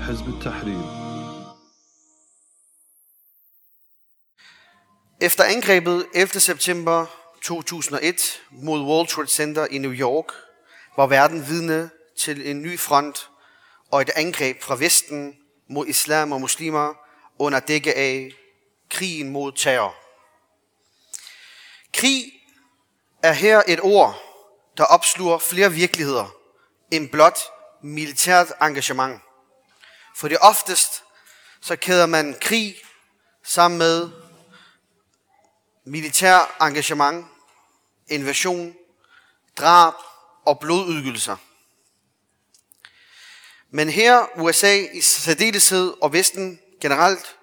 حزب التحرير Efter angrebet 11. september 2001 mod World Trade Center i New York, var verden vidne til en ny front og et angreb fra Vesten mod islam og muslimer under dække af krigen mod terror. Krig er her et ord, der opsluger flere virkeligheder end blot militært engagement. For det oftest så kæder man krig sammen med militær engagement, invasion, drab og blodudgydelser. Men her USA i særdeleshed og Vesten generelt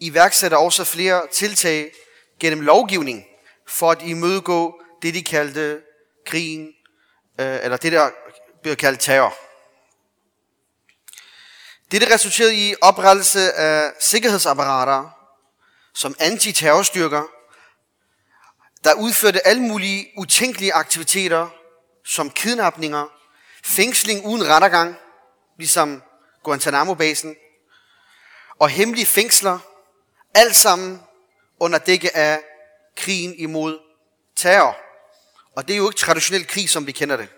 iværksætter også flere tiltag gennem lovgivning for at imødegå det, de kaldte krigen, øh, eller det, der bliver kaldt terror. Dette resulterede i oprettelse af sikkerhedsapparater som antiterrorstyrker, der udførte alle mulige utænkelige aktiviteter, som kidnapninger, fængsling uden rettergang, ligesom Guantanamo-basen, og hemmelige fængsler, alt sammen under dække af krigen imod terror. Og det er jo ikke traditionel krig, som vi kender det.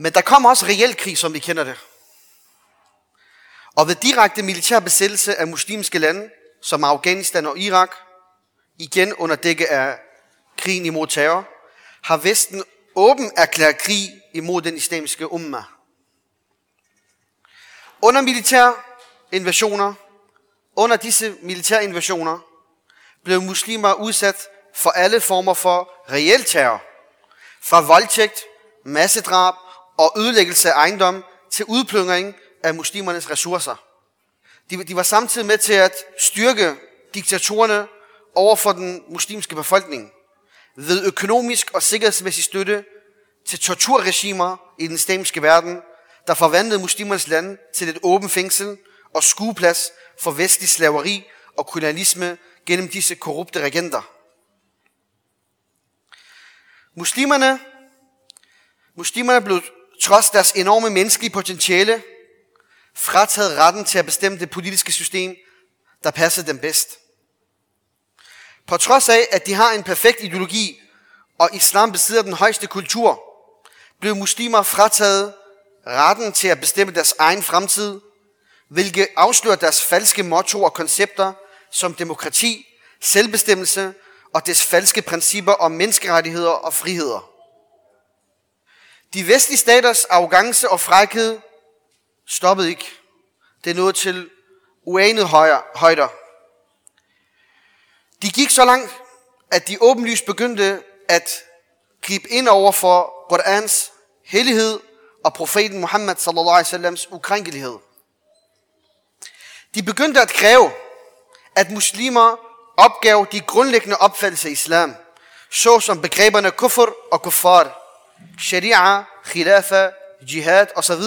Men der kommer også reel krig, som vi kender det. Og ved direkte militær besættelse af muslimske lande, som Afghanistan og Irak, igen under dække af krigen imod terror, har Vesten åben erklæret krig imod den islamiske umma. Under militære invasioner, under disse militære invasioner, blev muslimer udsat for alle former for reel terror. Fra voldtægt, massedrab og ødelæggelse af ejendom til udplyndring af muslimernes ressourcer. De, de var samtidig med til at styrke diktatorerne over for den muslimske befolkning ved økonomisk og sikkerhedsmæssig støtte til torturregimer i den islamiske verden, der forvandlede muslimernes land til et åbent fængsel og skueplads for vestlig slaveri og kolonialisme gennem disse korrupte regenter. Muslimerne, muslimerne blev trods deres enorme menneskelige potentiale frataget retten til at bestemme det politiske system, der passede dem bedst. På trods af, at de har en perfekt ideologi, og islam besidder den højeste kultur, blev muslimer frataget retten til at bestemme deres egen fremtid, hvilket afslører deres falske motto og koncepter som demokrati, selvbestemmelse og dets falske principper om menneskerettigheder og friheder. De vestlige staters arrogance og frækhed stoppede ikke. Det nåede til uanede højder. De gik så langt, at de åbenlyst begyndte at gribe ind over for Qur'ans hellighed og profeten Muhammad sallallahu alaihi wasallams ukrænkelighed. De begyndte at kræve, at muslimer opgav de grundlæggende opfattelser af islam, såsom begreberne kufr og kuffar, sharia, khilafa, jihad osv.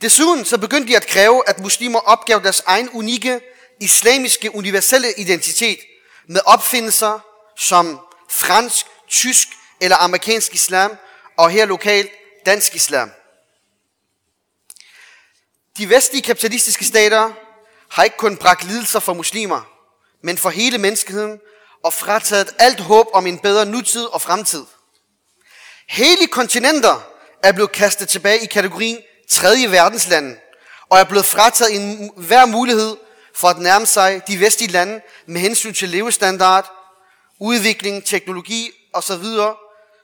Desuden så begyndte de at kræve, at muslimer opgav deres egen unikke islamiske universelle identitet med opfindelser som fransk, tysk eller amerikansk islam, og her lokalt dansk islam. De vestlige kapitalistiske stater har ikke kun bragt lidelser for muslimer, men for hele menneskeheden og frataget alt håb om en bedre nutid og fremtid. Hele kontinenter er blevet kastet tilbage i kategorien tredje verdensland, og er blevet frataget en hver mulighed for at nærme sig de vestlige lande med hensyn til levestandard, udvikling, teknologi osv.,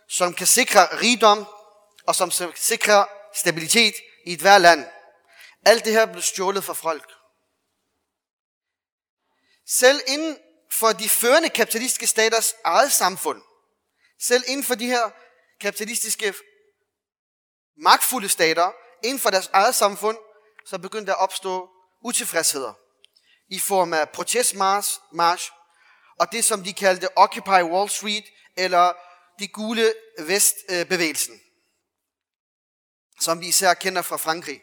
som kan sikre rigdom og som sikrer stabilitet i et hver land. Alt det her blev stjålet fra folk. Selv inden for de førende kapitalistiske staters eget samfund, selv inden for de her kapitalistiske magtfulde stater, inden for deres eget samfund, så begyndte der at opstå utilfredsheder i form af protestmarsch og det, som de kaldte Occupy Wall Street, eller de gule vestbevægelsen, som vi især kender fra Frankrig.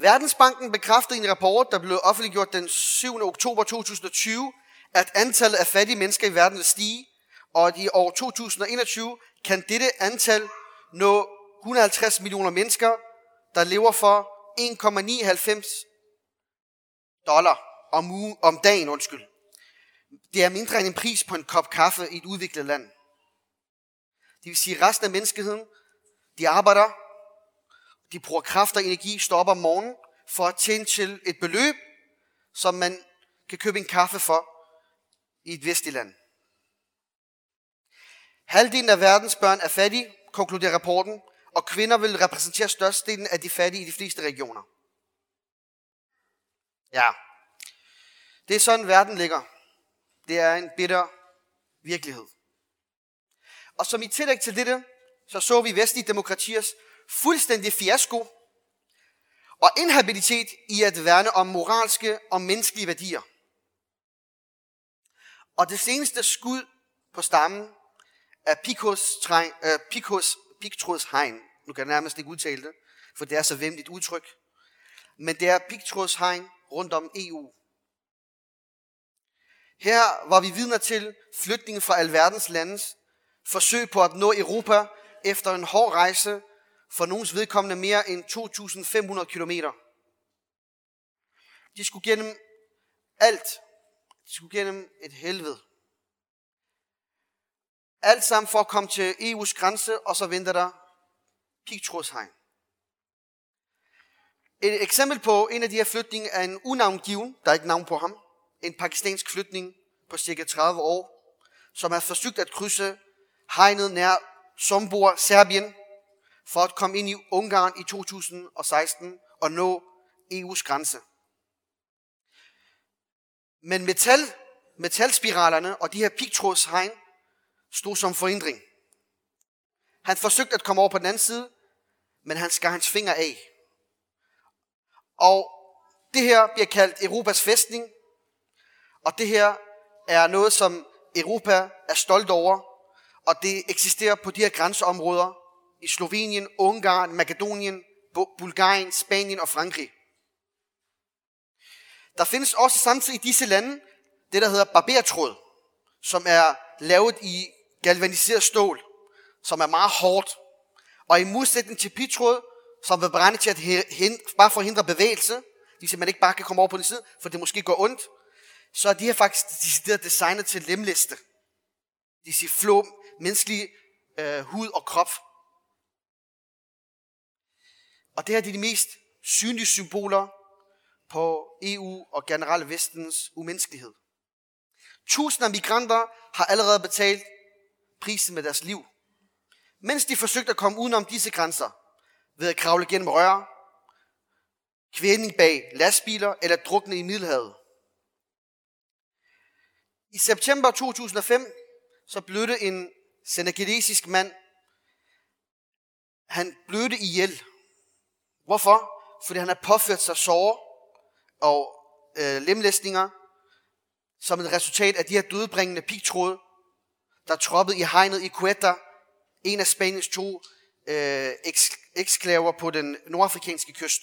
Verdensbanken bekræftede i en rapport, der blev offentliggjort den 7. oktober 2020, at antallet af fattige mennesker i verden vil stige, og at i år 2021 kan dette antal nå 150 millioner mennesker, der lever for 1,99 dollar om, uge, om dagen. Undskyld. Det er mindre end en pris på en kop kaffe i et udviklet land. Det vil sige, at resten af menneskeheden, de arbejder, de bruger kraft og energi, står op om morgenen for at tjene til et beløb, som man kan købe en kaffe for i et vestligt land. Halvdelen af verdens børn er fattige, konkluderer rapporten, og kvinder vil repræsentere størstedelen af de fattige i de fleste regioner. Ja, det er sådan verden ligger. Det er en bitter virkelighed. Og som i tillæg til dette, så så vi vestlige demokratiers fuldstændig fiasko og inhabilitet i at værne om moralske og menneskelige værdier. Og det seneste skud på stammen er Picos, træng, uh, øh, Picos pigtrådshegn. Nu kan jeg nærmest ikke udtale det, for det er så vemmeligt udtryk. Men det er pigtrådshegn rundt om EU. Her var vi vidner til flytningen fra alverdens landes forsøg på at nå Europa efter en hård rejse for nogens vedkommende mere end 2.500 kilometer. De skulle gennem alt. De skulle gennem et helvede. Alt sammen for at komme til EU's grænse, og så venter der pigtrådshegn. Et eksempel på en af de her flytninge er en unavngiven, der er ikke navn på ham, en pakistansk flytning på cirka 30 år, som har forsøgt at krydse hegnet nær Sombor, Serbien, for at komme ind i Ungarn i 2016 og nå EU's grænse. Men metal, metalspiralerne og de her pigtrådshegn stod som forhindring. Han forsøgte at komme over på den anden side, men han skar hans finger af. Og det her bliver kaldt Europas fæstning, og det her er noget, som Europa er stolt over, og det eksisterer på de her grænseområder i Slovenien, Ungarn, Makedonien, Bulgarien, Spanien og Frankrig. Der findes også samtidig i disse lande det, der hedder barbertråd, som er lavet i galvaniseret stål, som er meget hårdt. Og i modsætning til pitråd, som vil brænde til at hindre, bare forhindre bevægelse, det man ikke bare kan komme over på den side, for det måske går ondt, så er de her faktisk decideret designet til lemlæste. De siger flå, menneskelig øh, hud og krop. Og det her er de mest synlige symboler på EU og generelt vestens umenneskelighed. Tusinder af migranter har allerede betalt prisen med deres liv, mens de forsøgte at komme udenom disse grænser ved at kravle gennem rør, kvæning bag lastbiler eller drukne i Middelhavet. I september 2005 så blødte en senegalesisk mand, han blødte ihjel. Hvorfor? Fordi han har påført sig sår og øh, lemlæsninger som et resultat af de her dødbringende pigtråde, der troppede i hegnet i Cueta, en af Spaniens to øh, eksklaver på den nordafrikanske kyst.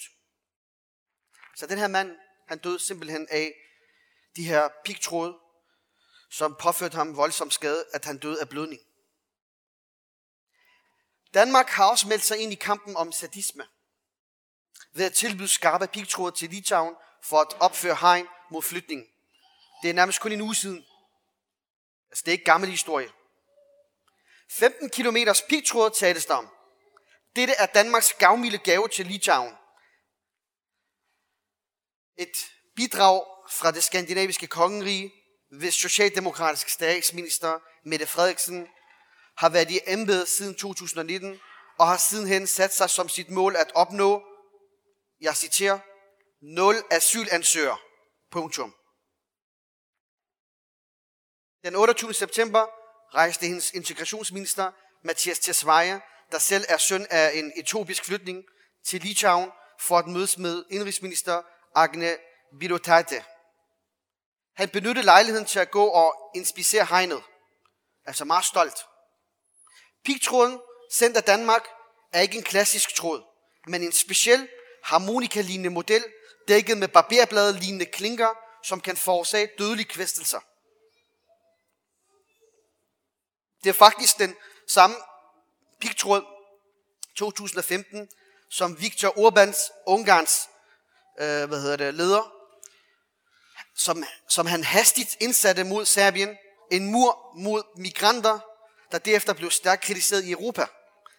Så den her mand, han døde simpelthen af de her pigtråde, som påførte ham voldsom skade, at han døde af blødning. Danmark har også meldt sig ind i kampen om sadisme ved at tilbyde skarpe pigtråde til Litauen for at opføre hegn mod flytning. Det er nærmest kun en uge siden. Altså, det er ikke gammel historie. 15 km pigtråd tales der om. Dette er Danmarks gavmilde gave til Litauen. Et bidrag fra det skandinaviske kongerige, hvis socialdemokratiske statsminister Mette Frederiksen har været i embedet siden 2019 og har sidenhen sat sig som sit mål at opnå, jeg citerer, nul asylansøger, Punktum. Den 28. september rejste hendes integrationsminister Mathias Tesfaye, der selv er søn af en etiopisk flytning, til Litauen for at mødes med indrigsminister Agne Bilotate. Han benyttede lejligheden til at gå og inspicere hegnet. Altså meget stolt. Pigtråden, sendt af Danmark, er ikke en klassisk tråd, men en speciel harmonikalignende model, dækket med barberblade-lignende klinker, som kan forårsage dødelige kvæstelser. Det er faktisk den samme pigtråd 2015, som Viktor Orbáns, Ungarns øh, hvad hedder det, leder, som, som han hastigt indsatte mod Serbien, en mur mod migranter, der derefter blev stærkt kritiseret i Europa.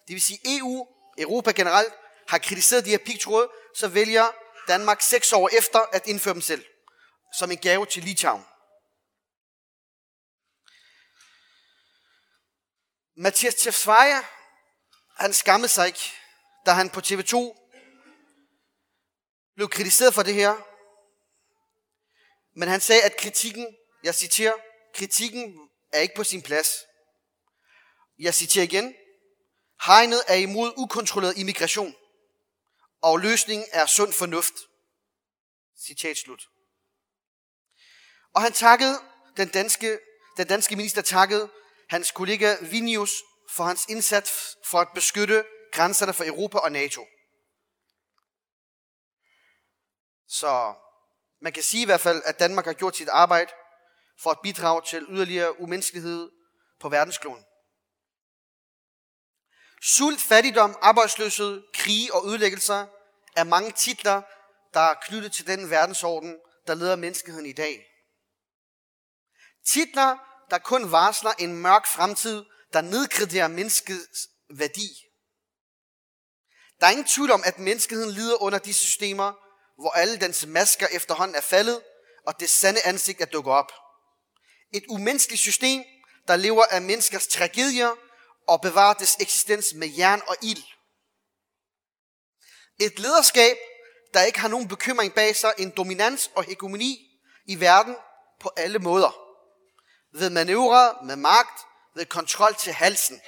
Det vil sige EU, Europa generelt, har kritiseret de her pigtråde, så vælger Danmark seks år efter at indføre dem selv, som en gave til Litauen. Mathias Tjefsvaja, han skammede sig ikke, da han på TV2 blev kritiseret for det her. Men han sagde, at kritikken, jeg citerer, kritikken er ikke på sin plads. Jeg citerer igen, hegnet er imod ukontrolleret immigration, og løsningen er sund fornuft. Citat slut. Og han takkede, den danske, den danske minister takkede hans kollega Vinius for hans indsats for at beskytte grænserne for Europa og NATO. Så man kan sige i hvert fald, at Danmark har gjort sit arbejde for at bidrage til yderligere umenneskelighed på verdenskloden. Sult, fattigdom, arbejdsløshed, krig og ødelæggelser er mange titler, der er knyttet til den verdensorden, der leder menneskeheden i dag. Titler, der kun varsler en mørk fremtid, der nedgraderer menneskets værdi. Der er ingen tvivl om, at menneskeheden lider under disse systemer, hvor alle dens masker efterhånden er faldet, og det sande ansigt er dukket op. Et umenneskeligt system, der lever af menneskers tragedier og bevare dets eksistens med jern og ild. Et lederskab, der ikke har nogen bekymring bag sig, en dominans og hegemoni i verden på alle måder. Ved manøvrer, med magt, ved kontrol til halsen.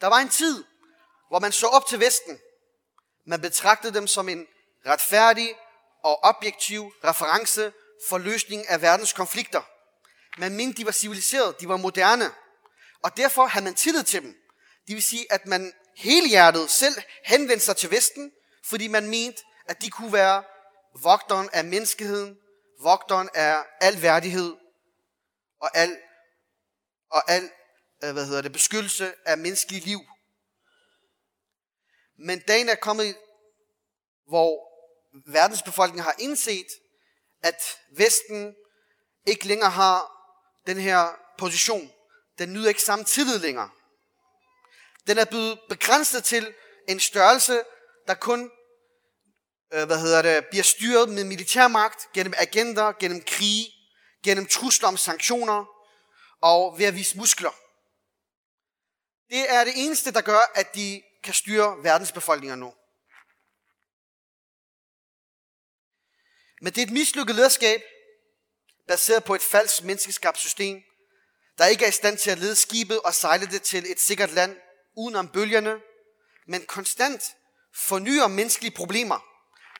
Der var en tid, hvor man så op til Vesten. Man betragtede dem som en retfærdig og objektiv reference for løsning af verdens konflikter. Man mente, de var civiliserede, de var moderne, og derfor havde man tillid til dem. Det vil sige, at man helhjertet selv henvendte sig til Vesten, fordi man mente, at de kunne være vogteren af menneskeheden, vogteren af al værdighed og al, og al øh, hvad hedder det, beskyttelse af menneskelig liv. Men dagen er kommet, hvor verdensbefolkningen har indset, at Vesten ikke længere har den her position. Den nyder ikke samme tillid længere. Den er blevet begrænset til en størrelse, der kun øh, hvad hedder det, bliver styret med militærmagt, gennem agenter, gennem krige, gennem trusler om sanktioner og ved at vise muskler. Det er det eneste, der gør, at de kan styre verdensbefolkninger nu. Men det er et mislykket lederskab, baseret på et falsk menneskeskabt system, der ikke er i stand til at lede skibet og sejle det til et sikkert land uden om bølgerne, men konstant fornyer menneskelige problemer.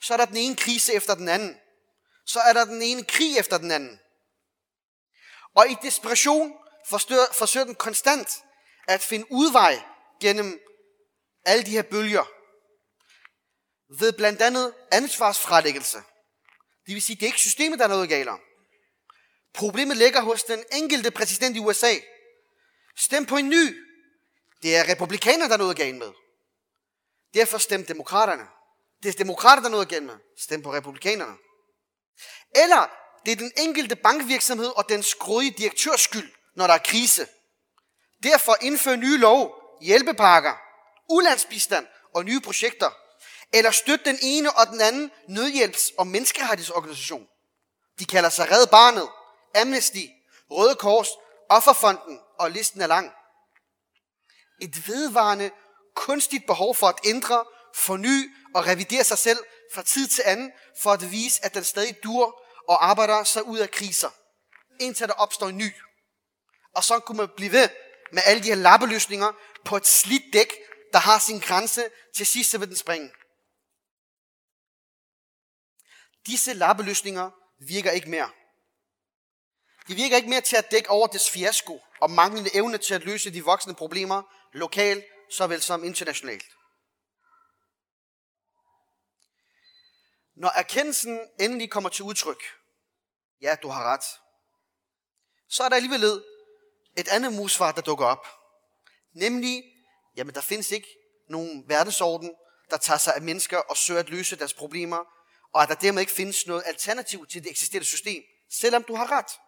Så er der den ene krise efter den anden. Så er der den ene krig efter den anden. Og i desperation forstør, forsøger den konstant at finde udvej gennem alle de her bølger. Ved blandt andet ansvarsfralæggelse. Det vil sige, det er ikke systemet, der er noget galt om. Problemet ligger hos den enkelte præsident i USA. Stem på en ny. Det er republikanerne, der er noget galt med. Derfor stem demokraterne. Det er demokrater, der er noget galt med. Stem på republikanerne. Eller det er den enkelte bankvirksomhed og den skrådige direktørs skyld, når der er krise. Derfor indfør nye lov, hjælpepakker, ulandsbistand og nye projekter. Eller støt den ene og den anden nødhjælps- og menneskerettighedsorganisation. De kalder sig Red Barnet, Amnesty, Røde Kors, Offerfonden og listen er lang. Et vedvarende, kunstigt behov for at ændre, forny og revidere sig selv fra tid til anden, for at vise, at den stadig dur og arbejder sig ud af kriser, indtil der opstår en ny. Og så kunne man blive ved med alle de her lappeløsninger på et slidt dæk, der har sin grænse, til sidst så vil den springe. Disse lappeløsninger virker ikke mere. De virker ikke mere til at dække over dets fiasko og manglende evne til at løse de voksne problemer, lokalt såvel som internationalt. Når erkendelsen endelig kommer til udtryk, ja, du har ret, så er der alligevel et andet musvar, der dukker op. Nemlig, jamen der findes ikke nogen verdensorden, der tager sig af mennesker og søger at løse deres problemer, og at der dermed ikke findes noget alternativ til det eksisterende system, selvom du har ret.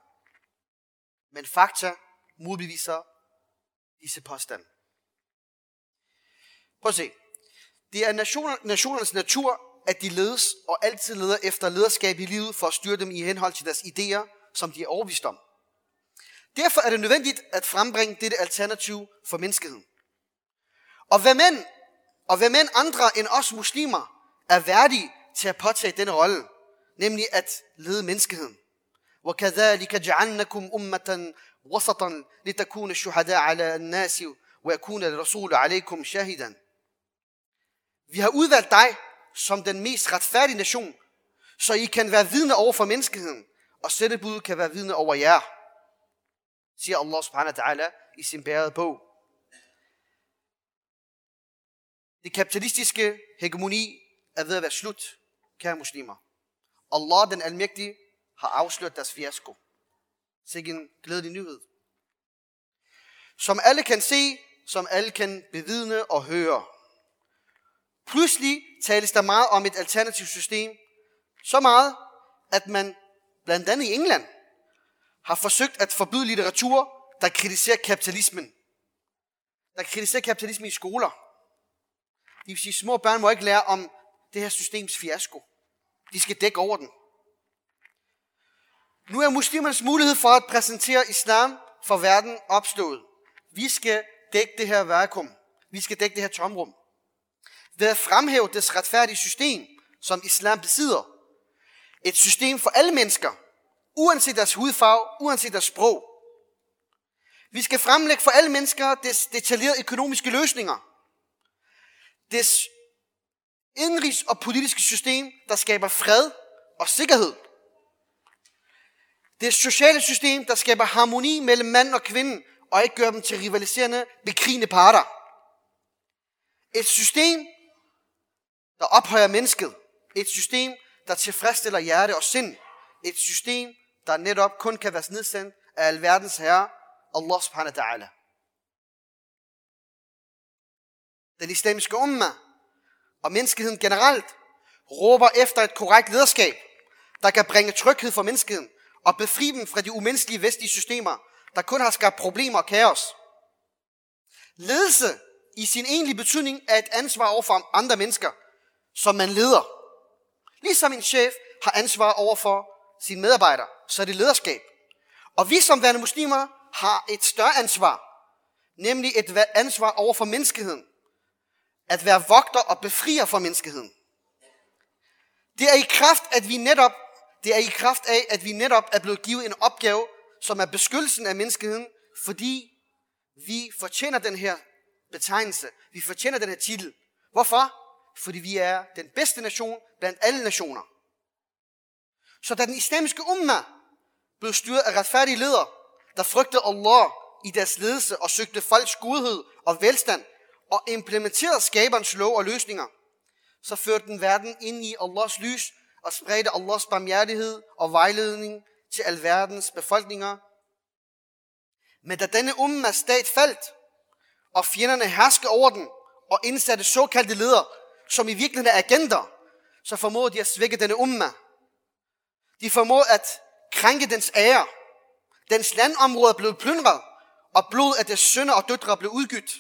Men fakta modbeviser disse påstande. Prøv at se. Det er nationer, nationernes natur, at de ledes og altid leder efter lederskab i livet for at styre dem i henhold til deres idéer, som de er overvist om. Derfor er det nødvendigt at frembringe dette alternativ for menneskeheden. Og hvem end, og hvem end andre end os muslimer er værdige til at påtage denne rolle, nemlig at lede menneskeheden. وكذلك جعلناكم أمة وسطا لتكون الشهداء على الناس ويكون الرسول عليكم شاهدا. Vi har udvalgt dig som den mest retfærdige nation, så I kan være vidne over for menneskeheden, og sættebud kan være vidne over jer, siger Allah subhanahu wa ta'ala i sin bærede bog. Det kapitalistiske hegemoni er ved at være slut, kære muslimer. Allah, den almægtige, har afsløret deres fiasko. Sikke en glædelig nyhed. Som alle kan se, som alle kan bevidne og høre. Pludselig tales der meget om et alternativt system. Så meget, at man blandt andet i England har forsøgt at forbyde litteratur, der kritiserer kapitalismen. Der kritiserer kapitalismen i skoler. Det vil sige, at små børn må ikke lære om det her systems fiasko. De skal dække over den. Nu er muslimernes mulighed for at præsentere islam for verden opstået. Vi skal dække det her vakuum. Vi skal dække det her tomrum. Ved at fremhæve det retfærdige system, som islam besidder. Et system for alle mennesker, uanset deres hudfarve, uanset deres sprog. Vi skal fremlægge for alle mennesker des detaljerede økonomiske løsninger. Des indrigs- og politiske system, der skaber fred og sikkerhed. Det sociale system, der skaber harmoni mellem mand og kvinde, og ikke gør dem til rivaliserende, bekrigende parter. Et system, der ophøjer mennesket. Et system, der tilfredsstiller hjerte og sind. Et system, der netop kun kan være nedsendt af alverdens herre, Allah subhanahu wa ta'ala. Den islamiske umma og menneskeheden generelt råber efter et korrekt lederskab, der kan bringe tryghed for menneskeheden og befri dem fra de umenneskelige vestlige systemer, der kun har skabt problemer og kaos. Ledelse i sin egentlige betydning er et ansvar over for andre mennesker, som man leder. Ligesom en chef har ansvar over for sine medarbejdere, så er det lederskab. Og vi som værende muslimer har et større ansvar, nemlig et ansvar over for menneskeheden. At være vogter og befrier for menneskeheden. Det er i kraft, at vi netop, det er i kraft af, at vi netop er blevet givet en opgave, som er beskyttelsen af menneskeheden, fordi vi fortjener den her betegnelse. Vi fortjener den her titel. Hvorfor? Fordi vi er den bedste nation blandt alle nationer. Så da den islamiske umma blev styret af retfærdige ledere, der frygtede Allah i deres ledelse og søgte folks godhed og velstand og implementerede skaberens lov og løsninger, så førte den verden ind i Allahs lys og spredte Allahs barmhjertighed og vejledning til alverdens befolkninger. Men da denne umma stat faldt, og fjenderne herskede over den og indsatte såkaldte ledere, som i virkeligheden er agenter, så formåede de at svække denne umma. De formåede at krænke dens ære. Dens landområder blev plyndret, og blod af dets sønner og døtre blev udgydt.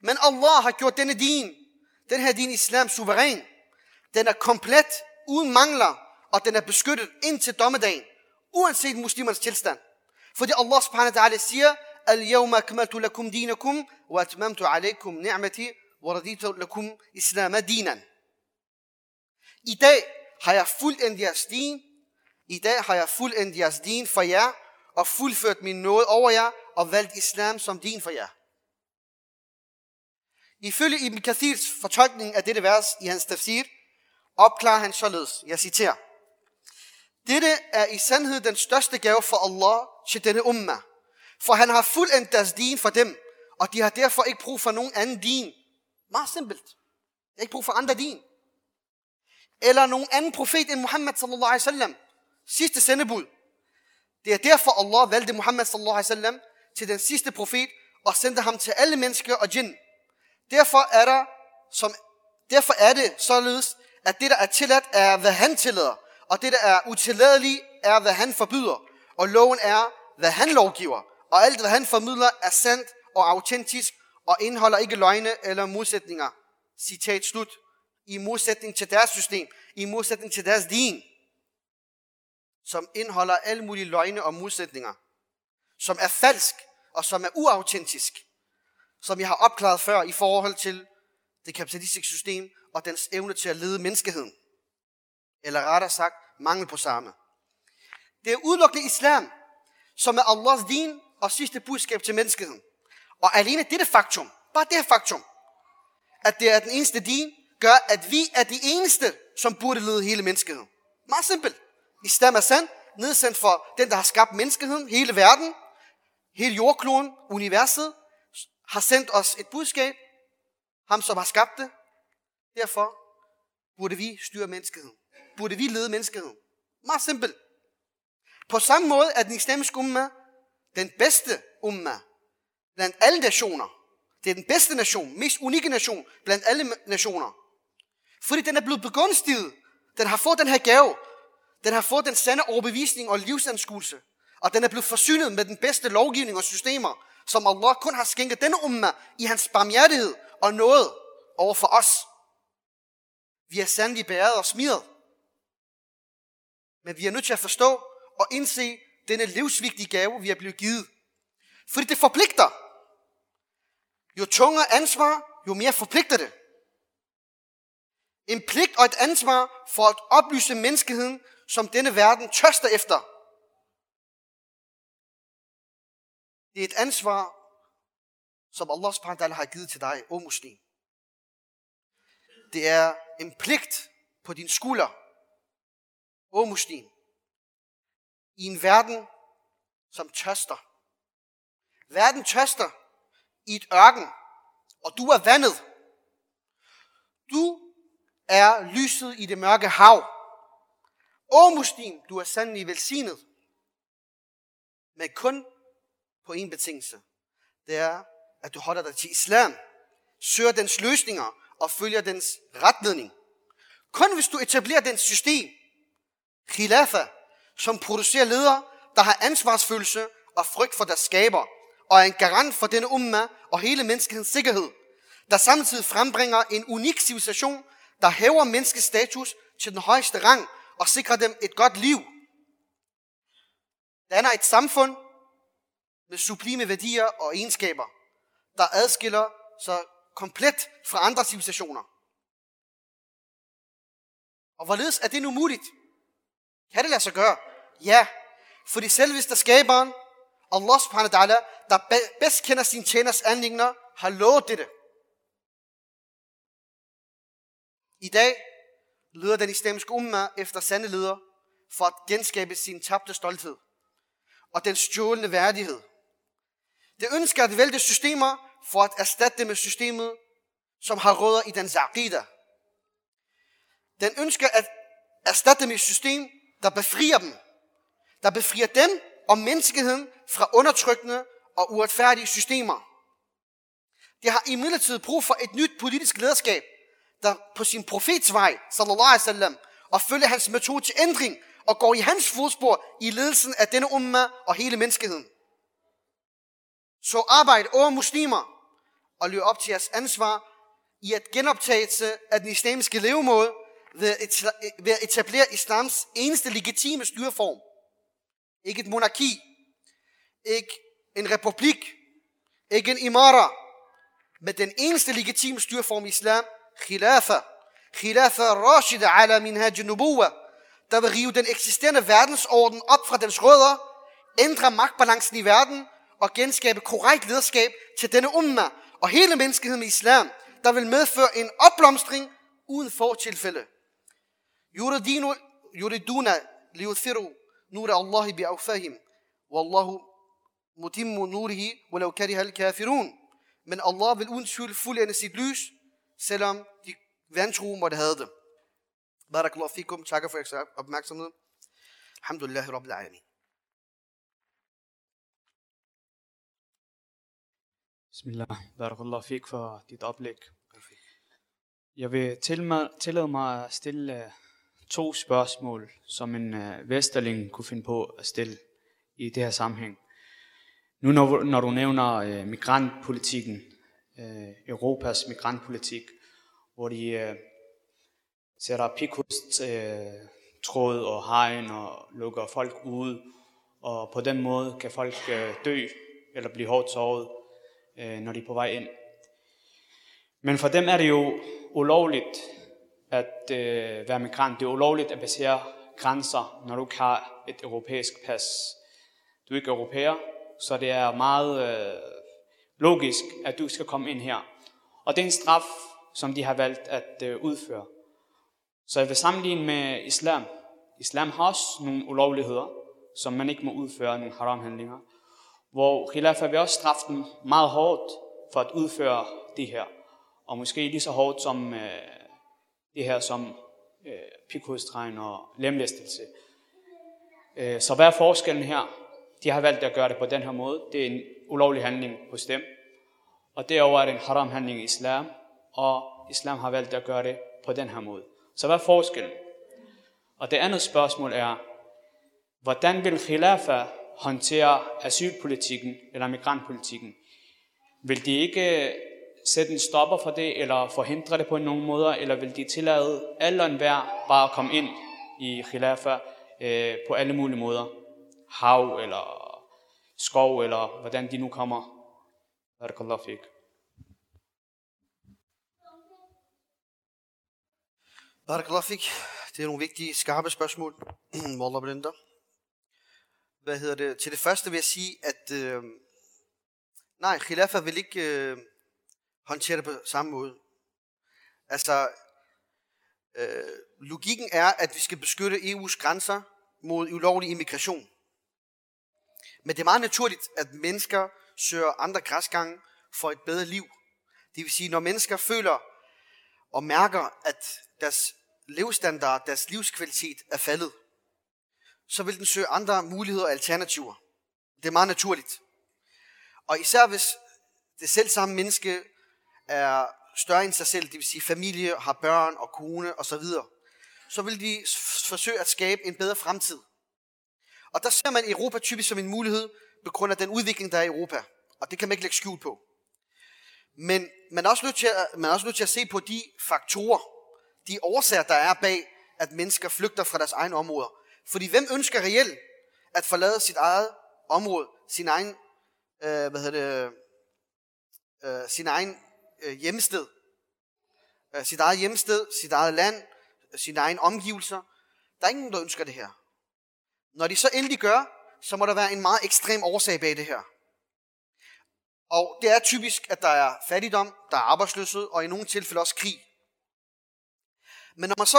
Men Allah har gjort denne din, den her din islam suveræn. Den er komplet, uden mangler, og den er beskyttet indtil dommedagen, uanset muslimernes tilstand. Fordi Allah subhanahu wa ta'ala siger, Al-yawma akmaltu lakum dinakum, wa atmamtu alaykum ni'mati, wa raditu lakum islama dinan. I dag har jeg fuldendt jeres din, i dag har jeg fuldendt jeres din for jer, og fuldført min nåde over jer, og valgt islam som din for jer. Ifølge Ibn Kathirs fortolkning af dette vers i hans tafsir, opklarer han således, jeg citerer, Dette er i sandhed den største gave for Allah til denne umma, for han har fuldendt deres din for dem, og de har derfor ikke brug for nogen anden din. Meget simpelt. De har ikke brug for andre din eller nogen anden profet end Muhammad sallallahu alaihi wasallam. Sidste sendebud. Det er derfor Allah valgte Muhammad sallallahu alaihi wasallam til den sidste profet og sendte ham til alle mennesker og jinn. Derfor er der som derfor er det således, at det der er tilladt er hvad han tillader, og det der er utilladeligt er hvad han forbyder, og loven er hvad han lovgiver, og alt hvad han formidler er sandt og autentisk og indeholder ikke løgne eller modsætninger. Citat slut. I modsætning til deres system, i modsætning til deres din, som indeholder alle mulige løgne og modsætninger, som er falsk og som er uautentisk, som jeg har opklaret før i forhold til det kapitalistiske system og dens evne til at lede menneskeheden. Eller rettere sagt, mangel på samme. Det er udelukkende islam, som er Allahs din og sidste budskab til menneskeheden. Og alene dette faktum, bare det faktum, at det er den eneste din, gør, at vi er de eneste, som burde lede hele menneskeheden. Meget simpelt. Islam er sand, nedsendt for den, der har skabt menneskeheden, hele verden, hele jordkloden, universet, har sendt os et budskab, ham som har skabt det. Derfor burde vi styre menneskeheden. Burde vi lede menneskeheden. Meget simpelt. På samme måde er den islamiske umma den bedste umma blandt alle nationer. Det er den bedste nation, mest unikke nation blandt alle nationer. Fordi den er blevet begunstiget. Den har fået den her gave. Den har fået den sande overbevisning og livsanskuelse. Og den er blevet forsynet med den bedste lovgivning og systemer, som Allah kun har skænket denne umma i hans barmhjertighed og noget over for os. Vi er sandelig bæret og smidt. Men vi er nødt til at forstå og indse denne livsvigtige gave, vi er blevet givet. Fordi det forpligter. Jo tungere ansvar, jo mere forpligter det. En pligt og et ansvar for at oplyse menneskeheden, som denne verden tørster efter. Det er et ansvar, som Allah subhanahu har givet til dig, o muslim. Det er en pligt på din skulder, o muslim, i en verden, som tørster. Verden tørster i et ørken, og du er vandet. Du er lyset i det mørke hav. O muslim, du er sandelig velsignet. Men kun på en betingelse. Det er, at du holder dig til islam, søger dens løsninger og følger dens retledning. Kun hvis du etablerer dens system, khilafa, som producerer ledere, der har ansvarsfølelse og frygt for deres skaber, og er en garant for denne umma og hele menneskehedens sikkerhed, der samtidig frembringer en unik civilisation, der hæver menneskets status til den højeste rang og sikrer dem et godt liv. Danner er et samfund med sublime værdier og egenskaber, der adskiller sig komplet fra andre civilisationer. Og hvorledes er det nu muligt? Kan det lade sig gøre? Ja, fordi selveste skaberen, Allah subhanahu wa ta'ala, der bedst kender sin tjeners anlægner, har lovet dette. I dag leder den islamiske umma efter sande leder for at genskabe sin tabte stolthed og den stjålende værdighed. Det ønsker at vælge systemer for at erstatte det med systemet, som har rødder i den aqida. Den ønsker at erstatte dem med et system, der befrier dem. Der befrier dem og menneskeheden fra undertrykkende og uretfærdige systemer. Det har imidlertid brug for et nyt politisk lederskab, der på sin profets vej, sallallahu alaihi wasallam, og følger hans metode til ændring, og går i hans fodspor i ledelsen af denne umma og hele menneskeheden. Så arbejd over muslimer og løb op til jeres ansvar i at genoptagelse af den islamiske levemåde ved at etablere islams eneste legitime styreform. Ikke et monarki, ikke en republik, ikke en imara, men den eneste legitime styreform i islam, khilafa. Khilafa rashida ala minhaj nubuwa. Der vil rive den eksisterende verdensorden op fra dens rødder, ændre magtbalancen i verden og genskabe korrekt lederskab til denne umma og hele menneskeheden med islam, der vil medføre en opblomstring uden få tilfælde. Yuriduna liyuthiru nur Allah bi awfahim. Wallahu mutimmu nurihi, walau kariha al-kafirun. Men Allah vil uden tvivl fuldende sit lys, selvom de vantro måtte have det. Barakallahu fikum. Takker for jeres opmærksomhed. Alhamdulillah Rabbil Alamin. Bismillah. Barakallah fik for dit oplæg. Jeg vil tillade mig at stille øh, to spørgsmål, som en uh, vesterling kunne finde på at stille i det her sammenhæng. Nu når, når du nævner uh, migrantpolitikken, Europas migrantpolitik, hvor de uh, sætter pikhust, tråd og hegn og lukker folk ud, og på den måde kan folk dø eller blive hårdt såret, øh, når de er på vej ind. Men for dem er det jo ulovligt at øh, være migrant. Det er ulovligt at passere grænser, når du ikke har et europæisk pas. Du er ikke europæer, så det er meget øh, logisk, at du skal komme ind her. Og det er en straf, som de har valgt at øh, udføre. Så jeg vil sammenligne med islam. Islam har også nogle ulovligheder, som man ikke må udføre, nogle haram-handlinger. Hvor khilafa vil også straffe dem meget hårdt for at udføre det her. Og måske lige så hårdt som øh, det her som øh, pikhovedstregn og lemlæstelse. Øh, så hvad er forskellen her? De har valgt at gøre det på den her måde. Det er en ulovlig handling hos dem. Og derover er det en haram handling i islam, og islam har valgt at gøre det på den her måde. Så hvad er forskellen? Og det andet spørgsmål er, hvordan vil khilafa håndtere asylpolitikken eller migrantpolitikken? Vil de ikke øh, sætte en stopper for det, eller forhindre det på nogen måder, eller vil de tillade alle og enhver bare at komme ind i khilafa øh, på alle mulige måder? Hav, eller skov, eller hvordan de nu kommer. Barakallah fik. Barakallah fik. Det er nogle vigtige, skarpe spørgsmål. Wallah Blinder. Hvad hedder det? Til det første vil jeg sige, at øh, nej, khilafa vil ikke øh, håndtere det på samme måde. Altså, øh, logikken er, at vi skal beskytte EU's grænser mod ulovlig immigration. Men det er meget naturligt, at mennesker søger andre græsgange for et bedre liv. Det vil sige, når mennesker føler og mærker, at deres levestandard, deres livskvalitet er faldet, så vil den søge andre muligheder og alternativer. Det er meget naturligt. Og især hvis det selv samme menneske er større end sig selv, det vil sige familie, har børn og kone osv., så, så vil de forsøge at skabe en bedre fremtid. Og der ser man Europa typisk som en mulighed, på grund af den udvikling, der er i Europa. Og det kan man ikke lægge skjul på. Men man er også nødt til at, man er også nødt til at se på de faktorer, de årsager, der er bag, at mennesker flygter fra deres egne områder. Fordi hvem ønsker reelt at forlade sit eget område, sin egen, øh, hvad hedder det, øh, sin egen øh, hjemsted. Øh, sit eget hjemsted, sit eget land, sine egne omgivelser. Der er ingen, der ønsker det her. Når de så endelig gør, så må der være en meget ekstrem årsag bag det her. Og det er typisk, at der er fattigdom, der er arbejdsløshed, og i nogle tilfælde også krig. Men når man så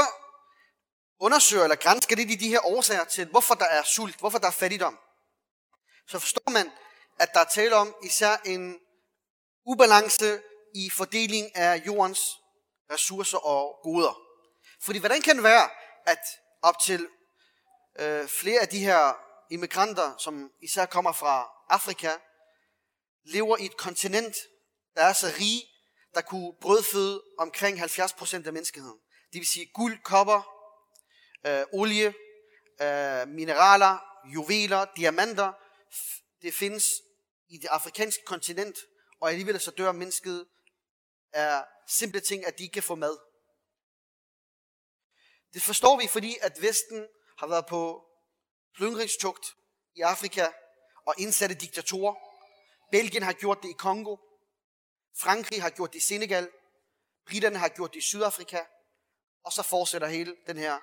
undersøger eller grænsker lidt i de her årsager til, hvorfor der er sult, hvorfor der er fattigdom, så forstår man, at der er tale om især en ubalance i fordeling af jordens ressourcer og goder. Fordi hvordan kan det være, at op til øh, flere af de her immigranter, som især kommer fra Afrika, lever i et kontinent, der er så rig, der kunne brødføde omkring 70% af menneskeheden. Det vil sige guld, kopper, øh, olie, øh, mineraler, juveler, diamanter. Det findes i det afrikanske kontinent, og alligevel så dør mennesket er simple ting, at de ikke kan få mad. Det forstår vi, fordi at Vesten har været på plyndringstugt i Afrika og indsatte diktatorer. Belgien har gjort det i Kongo. Frankrig har gjort det i Senegal. Briterne har gjort det i Sydafrika. Og så fortsætter hele den her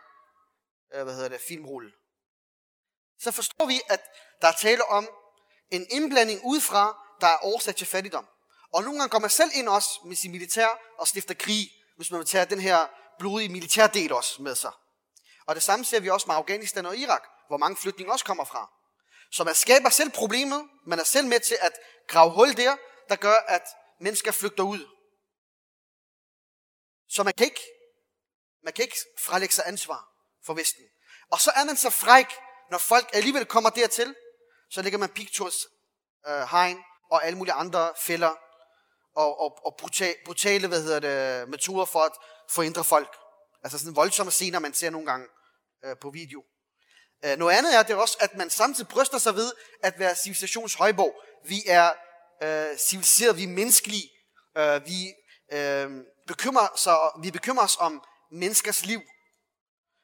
Øh, hvad hedder det, filmrulle. Så forstår vi, at der er tale om en indblanding udefra, der er årsag til fattigdom. Og nogle gange går man selv ind også med sin militær og stifter krig, hvis man vil tage den her blodige militærdel også med sig. Og det samme ser vi også med Afghanistan og Irak, hvor mange flygtninge også kommer fra. Så man skaber selv problemet, man er selv med til at grave hul der, der gør, at mennesker flygter ud. Så man kan ikke, man kan ikke frelægge sig ansvar for Vesten. Og så er man så fræk, når folk alligevel kommer dertil, så lægger man pigturs øh, hegn og alle mulige andre fælder og, og, og brutale, brutale hvad hedder det, metoder for at forhindre folk. Altså sådan voldsomme scener, man ser nogle gange øh, på video. Øh, noget andet er det også, at man samtidig bryster sig ved at være civilisationshøjborg. Vi er øh, civiliseret, vi er menneskelige, øh, vi, øh, bekymrer, sig, vi bekymrer os om menneskers liv.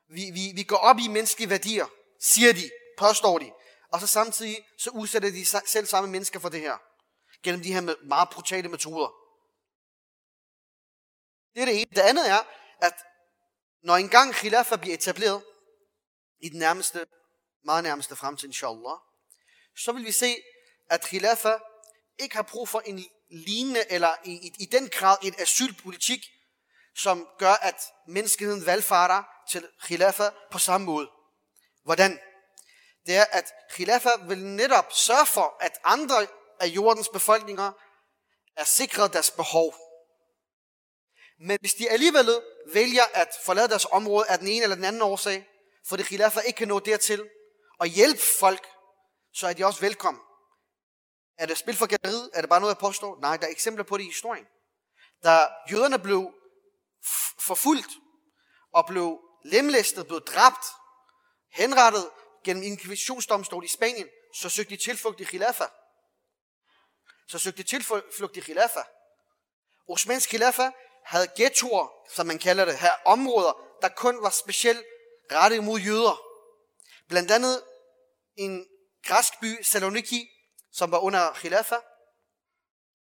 Vi, vi, vi går op i menneskelige værdier, siger de, påstår de. Og så samtidig så udsætter de selv samme mennesker for det her. Gennem de her meget brutale metoder. Det er det ene. Det andet er, at når engang khilafa bliver etableret, i den nærmeste, meget nærmeste fremtid, inshallah, så vil vi se, at khilafa ikke har brug for en lignende, eller i, i, i den grad et asylpolitik, som gør, at menneskeheden valgfarter til khilafa på samme måde. Hvordan? Det er, at khilafa vil netop sørge for, at andre af jordens befolkninger er sikret deres behov. Men hvis de alligevel vælger at forlade deres område af den ene eller den anden årsag, for det khilafa ikke kan nå dertil, og hjælpe folk, så er de også velkommen. Er det spil for galleriet? Er det bare noget, jeg påstår? Nej, der er eksempler på det i historien. Da jøderne blev forfulgt og blev lemlæstet, blev dræbt, henrettet gennem inkvisitionsdomstol i Spanien, så søgte de tilflugt i khilafa. Så søgte de tilflugt i khilafa. Osmans khilafa havde ghettoer, som man kalder det her, områder, der kun var specielt rettet mod jøder. Blandt andet en græsk by, Saloniki, som var under Khilafa,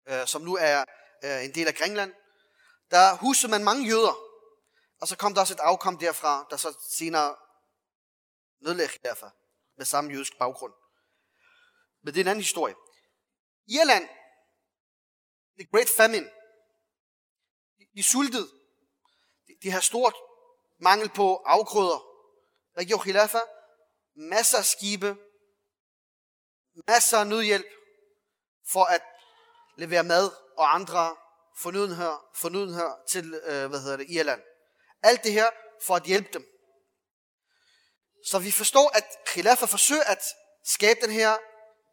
øh, som nu er øh, en del af Grækenland. Der husede man mange jøder, og så kom der også et afkom derfra, der så senere nedlagde derfor med samme jødisk baggrund. Men det er en anden historie. Irland, the Great Famine, de sultede. De, de har stort mangel på afgrøder. Hvad gjorde Khilafa? Masser af skibe, masser af nødhjælp for at levere mad og andre fornødenheder, fornødenheder til øh, hvad hedder det, Irland. Alt det her for at hjælpe dem. Så vi forstår, at Khilafa forsøger at skabe den her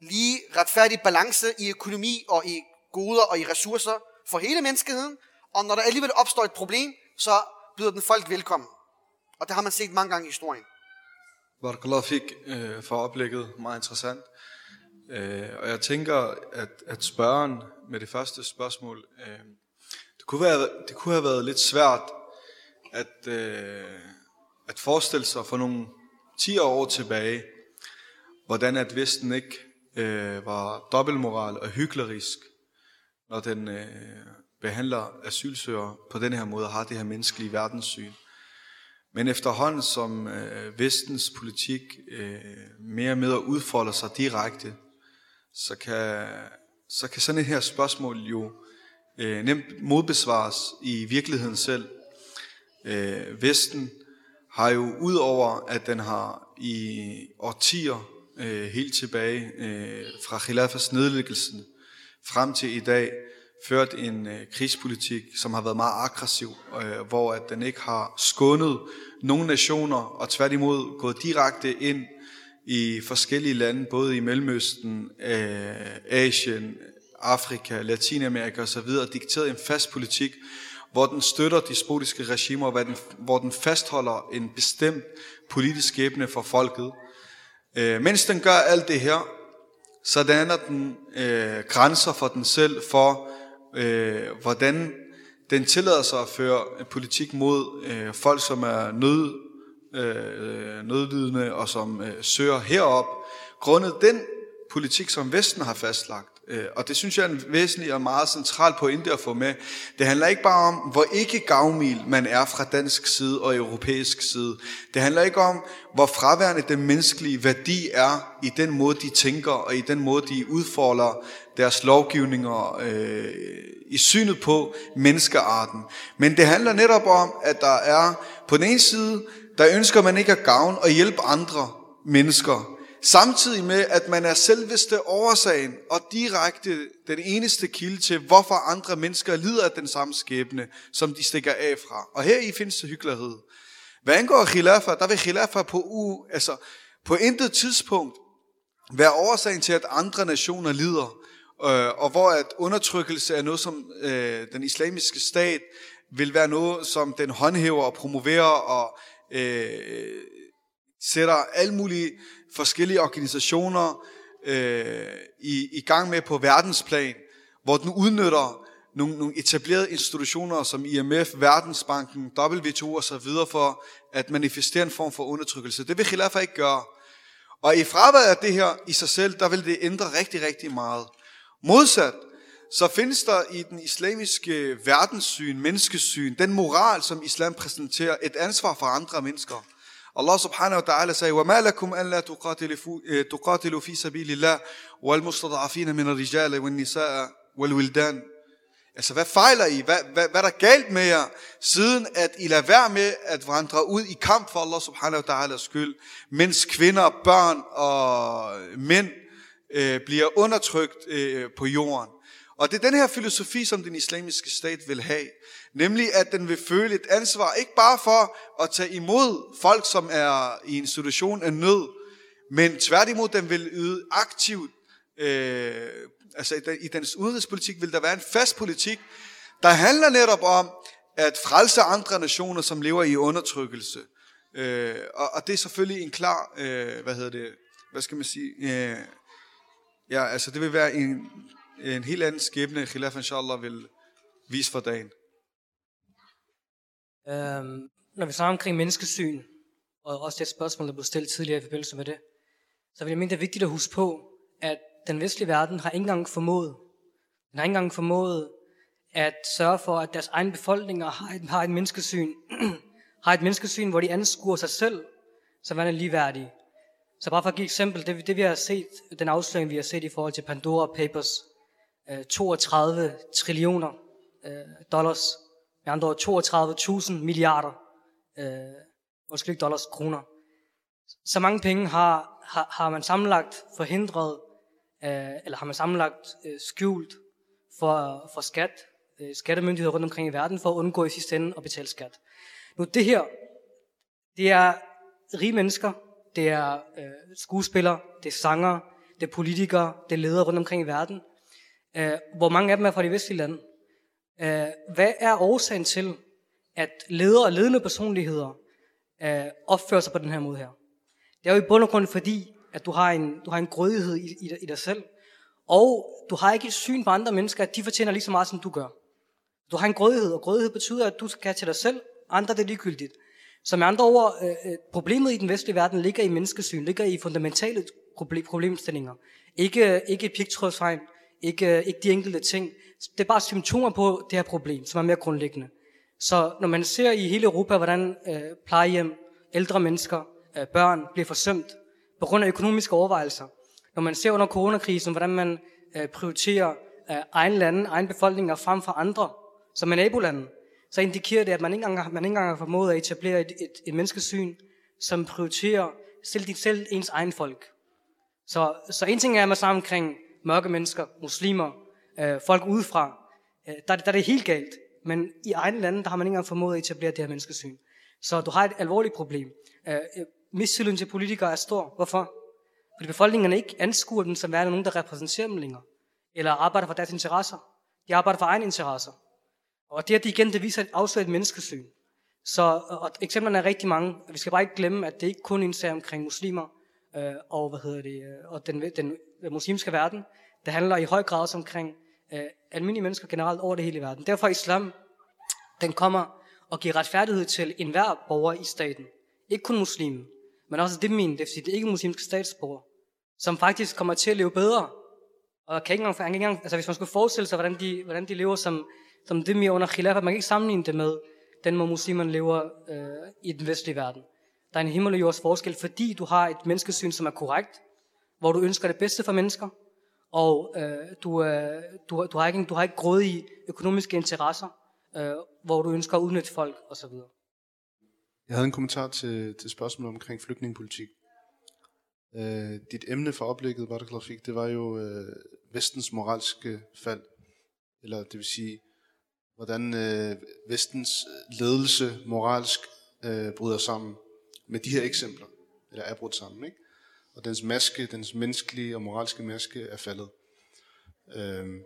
lige retfærdige balance i økonomi og i goder og i ressourcer for hele menneskeheden. Og når der alligevel opstår et problem, så byder den folk velkommen. Og det har man set mange gange i historien. Barakallah fik øh, for oplægget. Meget interessant. Øh, og jeg tænker, at, at spørgen med det første spørgsmål, øh, det, kunne være, det kunne have været lidt svært at, øh, at forestille sig for nogle 10 år tilbage, hvordan at Vesten ikke øh, var dobbeltmoral og hyklerisk, når den øh, behandler asylsøgere på den her måde og har det her menneskelige verdenssyn. Men efterhånden som øh, vestens politik øh, mere og mere udfolder sig direkte, så kan, så kan sådan et her spørgsmål jo øh, nemt modbesvares i virkeligheden selv. Øh, Vesten har jo udover at den har i årtier øh, helt tilbage øh, fra Khilafas nedlæggelsen frem til i dag ført en øh, krigspolitik, som har været meget aggressiv, øh, hvor at den ikke har skånet nogle nationer, og tværtimod gået direkte ind i forskellige lande, både i Mellemøsten, øh, Asien, Afrika, Latinamerika osv., dikteret en fast politik, hvor den støtter despotiske regimer, hvor den, hvor den fastholder en bestemt politisk skæbne for folket. Øh, mens den gør alt det her, så danner den øh, grænser for den selv for, øh, hvordan den tillader sig at føre politik mod øh, folk, som er nød, øh, nødlidende og som øh, søger herop, grundet den politik, som Vesten har fastlagt. Øh, og det synes jeg er en væsentlig og meget central pointe at få med. Det handler ikke bare om, hvor ikke gavmild man er fra dansk side og europæisk side. Det handler ikke om, hvor fraværende den menneskelige værdi er i den måde, de tænker og i den måde, de udfolder deres lovgivninger øh, i synet på menneskearten. Men det handler netop om, at der er på den ene side, der ønsker man ikke at gavne og hjælpe andre mennesker. Samtidig med, at man er selveste årsagen og direkte den eneste kilde til, hvorfor andre mennesker lider af den samme skæbne, som de stikker af fra. Og her i findes det hyggelighed. Hvad angår khilafa, der vil khilafa på, u, altså på intet tidspunkt være årsagen til, at andre nationer lider. øh, og hvor at undertrykkelse er noget, som øh, den islamiske stat vil være noget, som den håndhæver og promoverer og øh, sætter alle mulige forskellige organisationer øh, i, i gang med på verdensplan, hvor den udnytter nogle, nogle etablerede institutioner som IMF, Verdensbanken, WTO og så videre for at manifestere en form for undertrykkelse. Det vil Khilafah ikke gøre. Og i fraværet af det her i sig selv, der vil det ændre rigtig, rigtig meget. Modsat, så findes der i den islamiske verdenssyn, menneskesyn, den moral, som islam præsenterer, et ansvar for andre mennesker. Allah subhanahu wa ta'ala sagde, وَمَا لَكُمْ أَنْ لَا تُقَاتِلُوا فِي سَبِيلِ اللَّهِ وَالْمُسْتَضْعَفِينَ مِنَ الرِّجَالِ وَالنِّسَاءِ وَالْوِلْدَانِ Altså, hvad fejler I? Hvad, hvad, hvad er der galt med jer, siden at I lader være med at vandre ud i kamp for Allah subhanahu wa ta'ala skyld, mens kvinder, børn og mænd øh, bliver undertrykt øh, på jorden. Og det er den her filosofi, som den islamiske stat vil have. Nemlig, at den vil føle et ansvar, ikke bare for at tage imod folk, som er i en situation af nød, men tværtimod, den vil yde aktivt øh, altså i dens udenrigspolitik vil der være en fast politik, der handler netop om at frelse andre nationer, som lever i undertrykkelse. Øh, og, og det er selvfølgelig en klar, øh, hvad hedder det, hvad skal man sige, øh, ja, altså det vil være en, en helt anden skæbne, Khilaf inshallah vil vise for dagen. Øhm, når vi snakker omkring menneskesyn, og også det spørgsmål, der blev stillet tidligere i forbindelse med det, så vil jeg mene, det er vigtigt at huske på, at den vestlige verden har ikke engang formået, den har ikke engang formået at sørge for, at deres egne befolkninger har et, har et menneskesyn, har et menneskesyn, hvor de anskuer sig selv som værende ligeværdige. Så bare for at give et eksempel, det, det vi har set, den afsløring vi har set i forhold til Pandora Papers, Øh, 32 trillioner øh, dollars, med andre ord 32.000 milliarder, øh, måske ikke dollars, kroner. Så mange penge har, har, har man sammenlagt forhindret øh, eller har man sammenlagt øh, skjult for, for skat, øh, skattemyndigheder rundt omkring i verden, for at undgå i sidste ende at betale skat. Nu det her, det er rige mennesker, det er øh, skuespillere, det er sanger, det er politikere, det er ledere rundt omkring i verden. Øh, hvor mange af dem er fra de vestlige lande. Øh, hvad er årsagen til, at ledere og ledende personligheder øh, opfører sig på den her måde her? Det er jo i bund og grund fordi, at du har en, du har en grødighed i, i, i dig selv, og du har ikke et syn på andre mennesker, at de fortjener lige så meget, som du gør. Du har en grødighed, og grødighed betyder, at du skal til dig selv, andre det er ligegyldigt. Så med andre ord, øh, øh problemet i den vestlige verden ligger i menneskesyn, ligger i fundamentale problemstillinger. Ikke, øh, ikke pigtrådsfejl, ikke, øh, ikke de enkelte ting. Det er bare symptomer på det her problem, som er mere grundlæggende. Så når man ser i hele Europa, hvordan øh, plejehjem, ældre mennesker, øh, børn bliver forsømt, på grund af økonomiske overvejelser. Når man ser under coronakrisen, hvordan man øh, prioriterer øh, egen lande, egen befolkninger frem for andre, som er nabolanden, så indikerer det, at man ikke engang, man ikke engang har formået at etablere et, et, et menneskesyn, som prioriterer selv, selv ens egen folk. Så, så en ting er, at man sammen omkring mørke mennesker, muslimer, øh, folk udefra, øh, der, der er det helt galt. Men i egne lande, der har man ikke engang formået at etablere det her menneskesyn. Så du har et alvorligt problem. Øh, øh mistilliden til politikere er stor. Hvorfor? Fordi befolkningerne ikke anskuer dem som værende nogen, der repræsenterer dem længere. Eller arbejder for deres interesser. De arbejder for egne interesser. Og det, at de igen, det viser et afsløret menneskesyn. Så og eksemplerne er rigtig mange. Vi skal bare ikke glemme, at det ikke kun er en sag omkring muslimer øh, og, hvad hedder det, øh, og den, den Øh, muslimske verden. Det handler i høj grad også omkring øh, almindelige mennesker generelt over det hele i verden. Derfor islam, den kommer og giver retfærdighed til enhver borger i staten. Ikke kun muslimen men også det min, det vil sige, det ikke muslimske statsborger, som faktisk kommer til at leve bedre. Og kan ikke engang, kan ikke engang altså hvis man skulle forestille sig, hvordan de, hvordan de lever som, som det mere under khilafah, man kan ikke sammenligne det med den måde muslimerne lever øh, i den vestlige verden. Der er en himmel og jords forskel, fordi du har et menneskesyn, som er korrekt, hvor du ønsker det bedste for mennesker, og øh, du, øh, du, du, har ikke, du har ikke grådige økonomiske interesser, øh, hvor du ønsker at udnytte folk osv. Jeg havde en kommentar til, til spørgsmålet omkring flygtningepolitik. Øh, dit emne for oplægget, Barakalafik, det var jo øh, vestens moralske fald. Eller det vil sige, hvordan øh, vestens ledelse moralsk øh, bryder sammen med de her eksempler, eller er brudt sammen. Ikke? Og dens maske, dens menneskelige og moralske maske er faldet. Øhm,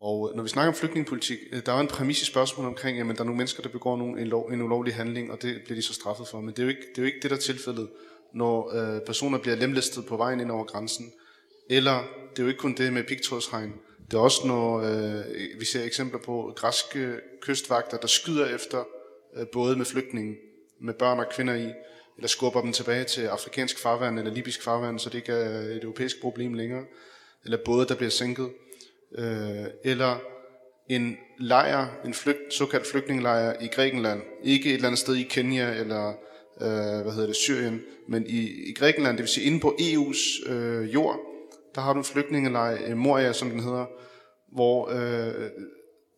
og når vi snakker om flygtningepolitik, øh, der er en præmis i spørgsmålet omkring, at der er nogle mennesker, der begår nogle, en, lov, en ulovlig handling, og det bliver de så straffet for. Men det er jo ikke det, er jo ikke det der er tilfældet, når øh, personer bliver lemlæstet på vejen ind over grænsen. Eller det er jo ikke kun det med pigtrådshegn. Det er også, når øh, vi ser eksempler på græske kystvagter, der skyder efter øh, både med flygtninge, med børn og kvinder i, eller skubber dem tilbage til afrikansk farvand eller libysk farvand, så det ikke er et europæisk problem længere, eller både der bliver sænket, øh, eller en lejr, en flygt, såkaldt flygtningelejr i Grækenland, ikke et eller andet sted i Kenya eller øh, hvad hedder det, Syrien, men i, i Grækenland, det vil sige inde på EU's øh, jord, der har du en flygtningelejr, Moria som den hedder, hvor øh,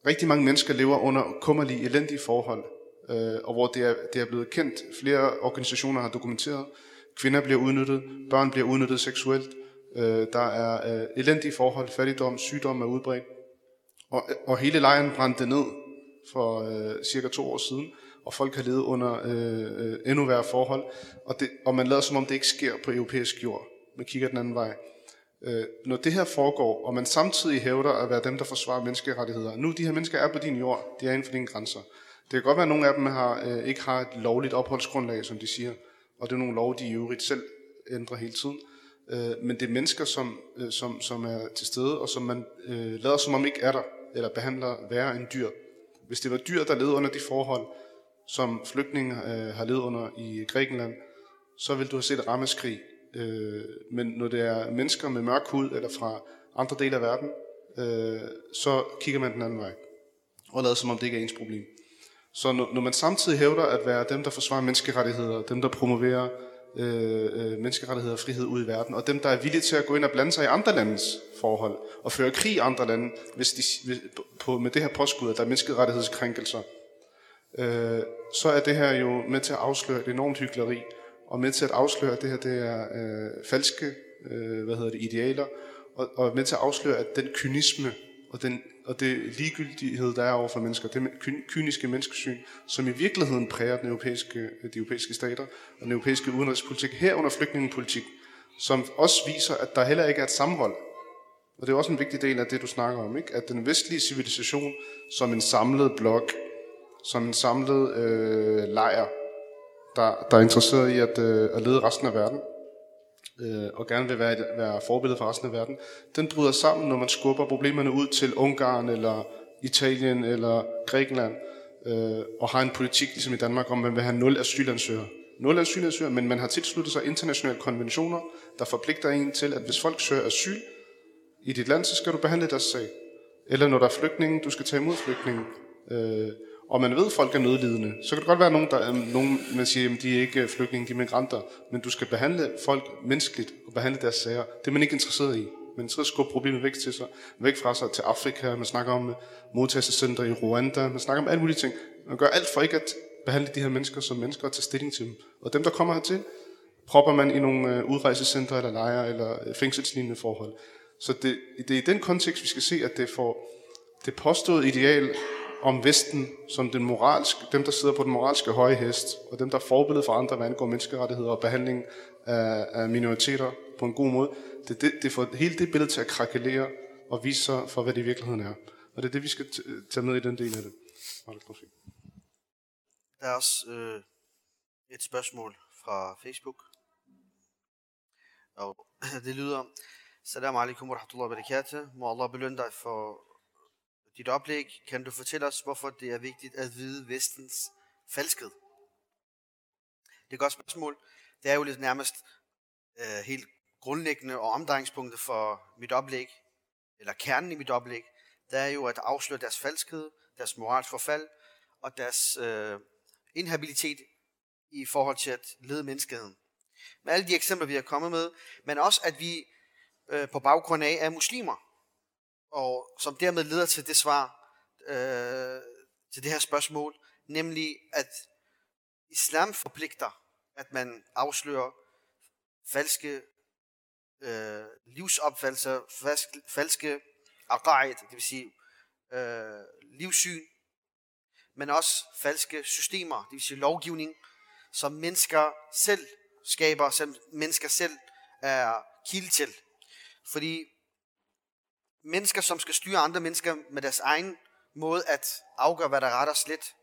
rigtig mange mennesker lever under kummerlige, elendige forhold, øh, og hvor det er, det er blevet kendt. Flere organisationer har dokumenteret, kvinder bliver udnyttet, børn bliver udnyttet seksuelt, øh, der er øh, elendige forhold, fattigdom, sygdom er udbredt, og, og hele lejren brændte ned for øh, cirka to år siden, og folk har levet under øh, øh, endnu værre forhold, og, det, og man lader som om det ikke sker på europæisk jord. Man kigger den anden vej. Øh, når det her foregår, og man samtidig hævder at være dem, der forsvarer menneskerettigheder, nu de her mennesker er på din jord, de er inden for dine grænser. Det kan godt være, at nogle af dem har, øh, ikke har et lovligt opholdsgrundlag, som de siger, og det er nogle lov, de i øvrigt selv ændrer hele tiden. Øh, men det er mennesker, som, øh, som, som er til stede, og som man øh, lader som om ikke er der, eller behandler værre end dyr. Hvis det var dyr, der levede under de forhold, som flygtninge øh, har levet under i Grækenland, så vil du have set rammeskrig Øh, men når det er mennesker med mørk hud eller fra andre dele af verden, øh, så kigger man den anden vej. Og lader som om det ikke er ens problem. Så når, man samtidig hævder at være dem, der forsvarer menneskerettigheder, dem, der promoverer øh, øh, menneskerettigheder og frihed ud i verden, og dem, der er villige til at gå ind og blande sig i andre landes forhold, og føre krig i andre lande, hvis de, hvis, på, med det her påskud, at der er menneskerettighedskrænkelser, øh, så er det her jo med til at afsløre et enormt hyggeleri, og med til at afsløre, at det her det er øh, falske øh, hvad hedder det, idealer, og, og med til at afsløre, at den kynisme og, den, og det ligegyldighed, der er over for mennesker, det kyniske menneskesyn, som i virkeligheden præger den europæiske, øh, de europæiske stater og den europæiske udenrigspolitik, herunder flygtningepolitik, som også viser, at der heller ikke er et sammenhold. Og det er også en vigtig del af det, du snakker om, ikke? at den vestlige civilisation som en samlet blok, som en samlet øh, lejr, der, der er interesseret i at, øh, at lede resten af verden, øh, og gerne vil være, være forbillede for resten af verden, den bryder sammen, når man skubber problemerne ud til Ungarn, eller Italien, eller Grækenland, øh, og har en politik, ligesom i Danmark, om man vil have nul asylansøgere. Nul asylansøgere, men man har tilsluttet sig internationale konventioner, der forpligter en til, at hvis folk søger asyl i dit land, så skal du behandle deres sag. Eller når der er flygtninge, du skal tage imod flygtninge. Øh, og man ved, at folk er nødlidende, så kan det godt være, at nogen, der, øhm, nogen man siger, at de er ikke øh, flygtninge, de er migranter, men du skal behandle folk menneskeligt og behandle deres sager. Det er man ikke interesseret i. Man skal skubbe problemet væk, til sig, væk fra sig til Afrika. Man snakker om øh, modtagelsescenter i Rwanda. Man snakker om alle mulige ting. Man gør alt for ikke at behandle de her mennesker som mennesker og tage stilling til dem. Og dem, der kommer hertil, propper man i nogle øh, udrejsecentre udrejsecenter eller lejre eller fængselslignende forhold. Så det, det er i den kontekst, vi skal se, at det får det påståede ideal om Vesten som den moralske, dem, der sidder på den moralske høje hest, og dem, der er forbillede for andre, hvad angår menneskerettigheder og behandling af, af minoriteter på en god måde, det, det, det får hele det billede til at krakelere og vise sig for, hvad det i virkeligheden er. Og det er det, vi skal tage med i den del af det. Der er også øh, et spørgsmål fra Facebook. Og det lyder, Salam alaikum wa rahmatullahi wa barakatuh. Må Allah belønne dig for dit oplæg. Kan du fortælle os, hvorfor det er vigtigt at vide vestens falskhed? Det er et godt spørgsmål. Det er jo lidt nærmest øh, helt grundlæggende og omdrejningspunktet for mit oplæg, eller kernen i mit oplæg, det er jo at afsløre deres falskhed, deres moralsk forfald og deres øh, inhabilitet i forhold til at lede menneskeheden. Med alle de eksempler, vi har kommet med, men også at vi øh, på baggrund af er muslimer og som dermed leder til det svar, øh, til det her spørgsmål, nemlig at islam forpligter, at man afslører falske øh, livsopfattelser, falske, falske aqaid, det vil sige øh, livssyn, men også falske systemer, det vil sige lovgivning, som mennesker selv skaber, som mennesker selv er kilde til. Fordi mennesker, som skal styre andre mennesker med deres egen måde at afgøre, hvad der er ret og slet.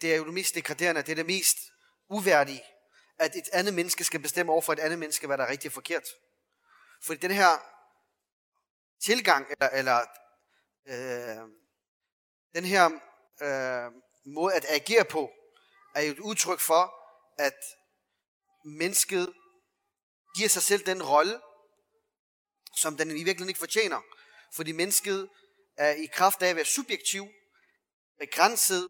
Det er jo det mest degraderende, det er det mest uværdige, at et andet menneske skal bestemme over for et andet menneske, hvad der er rigtigt og forkert. Fordi den her tilgang, eller, eller øh, den her øh, måde at agere på, er jo et udtryk for, at mennesket giver sig selv den rolle, som den i virkeligheden ikke fortjener. Fordi mennesket er i kraft af at være subjektiv, begrænset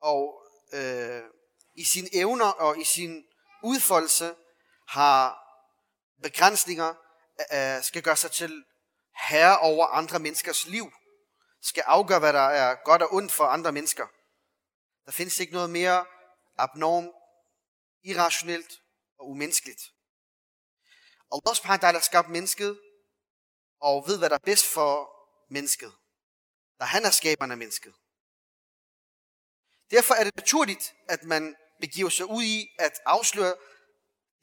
og øh, i sine evner og i sin udfoldelse har begrænsninger, øh, øh, skal gøre sig til herre over andre menneskers liv, skal afgøre, hvad der er godt og ondt for andre mennesker. Der findes ikke noget mere abnorm, irrationelt og umenneskeligt. Allah subhanahu wa ta'ala skabte mennesket, og ved, hvad der er bedst for mennesket. Da han er skaberen af mennesket. Derfor er det naturligt, at man begiver sig ud i at afsløre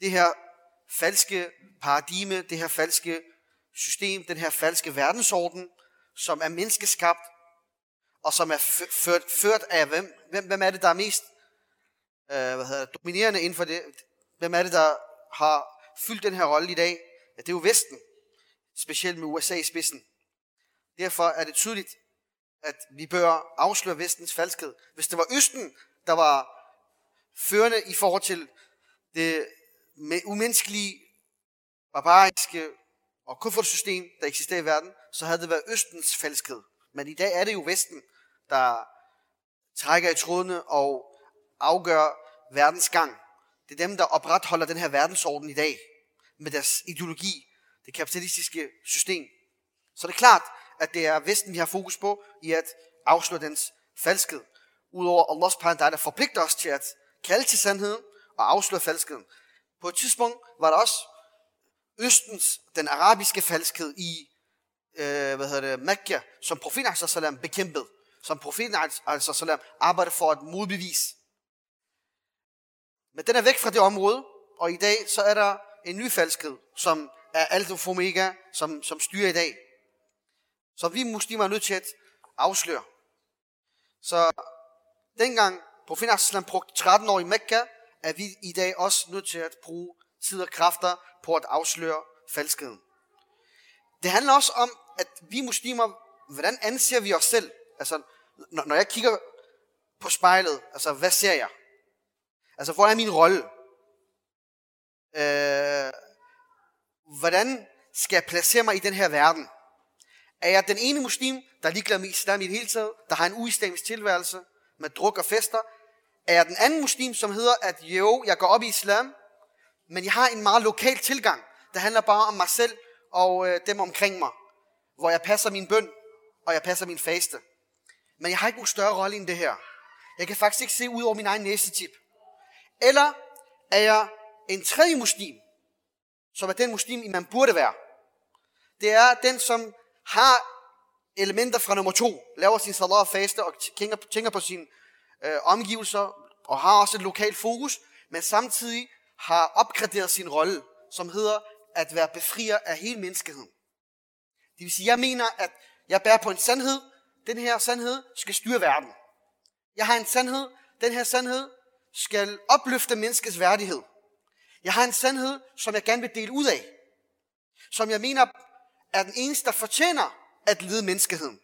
det her falske paradigme, det her falske system, den her falske verdensorden, som er menneskeskabt, og som er ført, ført af hvem? hvem? Hvem er det, der er mest øh, hvad hedder, dominerende inden for det? Hvem er det, der har fyldt den her rolle i dag? Ja, det er jo Vesten, specielt med USA i spidsen. Derfor er det tydeligt, at vi bør afsløre vestens falskhed. Hvis det var Østen, der var førende i forhold til det umenneskelige, barbariske og kuffertsystem, der eksisterer i verden, så havde det været Østens falskhed. Men i dag er det jo Vesten, der trækker i trådene og afgør verdens gang. Det er dem, der opretholder den her verdensorden i dag med deres ideologi, det kapitalistiske system. Så det er klart, at det er Vesten, vi har fokus på i at afslå dens falskhed. Udover Allahs subhanahu der forpligter os til at kalde til sandheden og afsløre falskheden. På et tidspunkt var der også Østens, den arabiske falskhed i øh, hvad hedder det, Mekka, som profeten sallam bekæmpede, som profeten sallam arbejdede for at modbevise. Men den er væk fra det område, og i dag så er der en ny falskhed, som er Alfa og omega, som, som styrer i dag. Så vi muslimer er nødt til at afsløre. Så dengang profeten Aslan brugte 13 år i Mekka, er vi i dag også nødt til at bruge tid og kræfter på at afsløre falskheden. Det handler også om, at vi muslimer, hvordan anser vi os selv? Altså, når, når jeg kigger på spejlet, altså, hvad ser jeg? Altså, hvor er min rolle? Øh, hvordan skal jeg placere mig i den her verden? Er jeg den ene muslim, der er ligeglad med islam i det hele taget, der har en uislamisk tilværelse med druk og fester? Er jeg den anden muslim, som hedder, at jo, jeg går op i islam, men jeg har en meget lokal tilgang, der handler bare om mig selv og øh, dem omkring mig, hvor jeg passer min bøn, og jeg passer min faste. Men jeg har ikke nogen større rolle end det her. Jeg kan faktisk ikke se ud over min egen næsetip. Eller er jeg en tredje muslim, som er den muslim, man burde være. Det er den, som har elementer fra nummer to, laver sin salat og faste og tænker, tænker på sine øh, omgivelser, og har også et lokalt fokus, men samtidig har opgraderet sin rolle, som hedder at være befrier af hele menneskeheden. Det vil sige, jeg mener, at jeg bærer på en sandhed. Den her sandhed skal styre verden. Jeg har en sandhed. Den her sandhed skal opløfte menneskets værdighed. Jeg har en sandhed, som jeg gerne vil dele ud af. Som jeg mener er den eneste, der fortjener at lede menneskeheden.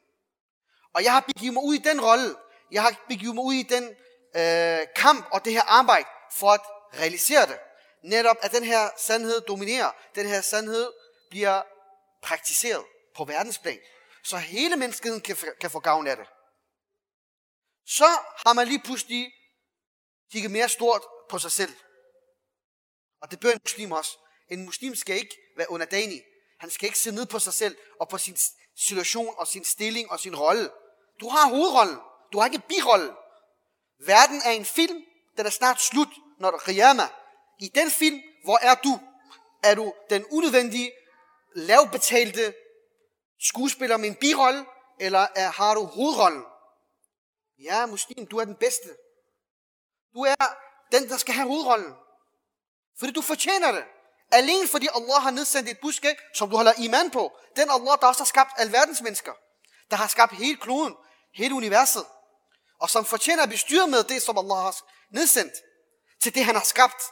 Og jeg har begivet mig ud i den rolle. Jeg har begivet mig ud i den øh, kamp og det her arbejde for at realisere det. Netop at den her sandhed dominerer. Den her sandhed bliver praktiseret på verdensplan. Så hele menneskeheden kan, kan få gavn af det. Så har man lige pludselig kigget mere stort på sig selv. Og det bør en muslim også. En muslim skal ikke være underdanig. Han skal ikke se ned på sig selv og på sin situation og sin stilling og sin rolle. Du har hovedrollen. Du har ikke birollen. Verden er en film. Den er snart slut, når der qiyama. I den film, hvor er du? Er du den unødvendige, lavbetalte skuespiller med en birolle, eller er, har du hovedrollen? Ja, muslim, du er den bedste. Du er den, der skal have hovedrollen. Fordi du fortjener det. Alene fordi Allah har nedsendt et budskab, som du holder iman på. Den Allah, der også har skabt alverdens mennesker. Der har skabt hele kloden, hele universet. Og som fortjener at bestyre med det, som Allah har nedsendt. Til det, han har skabt.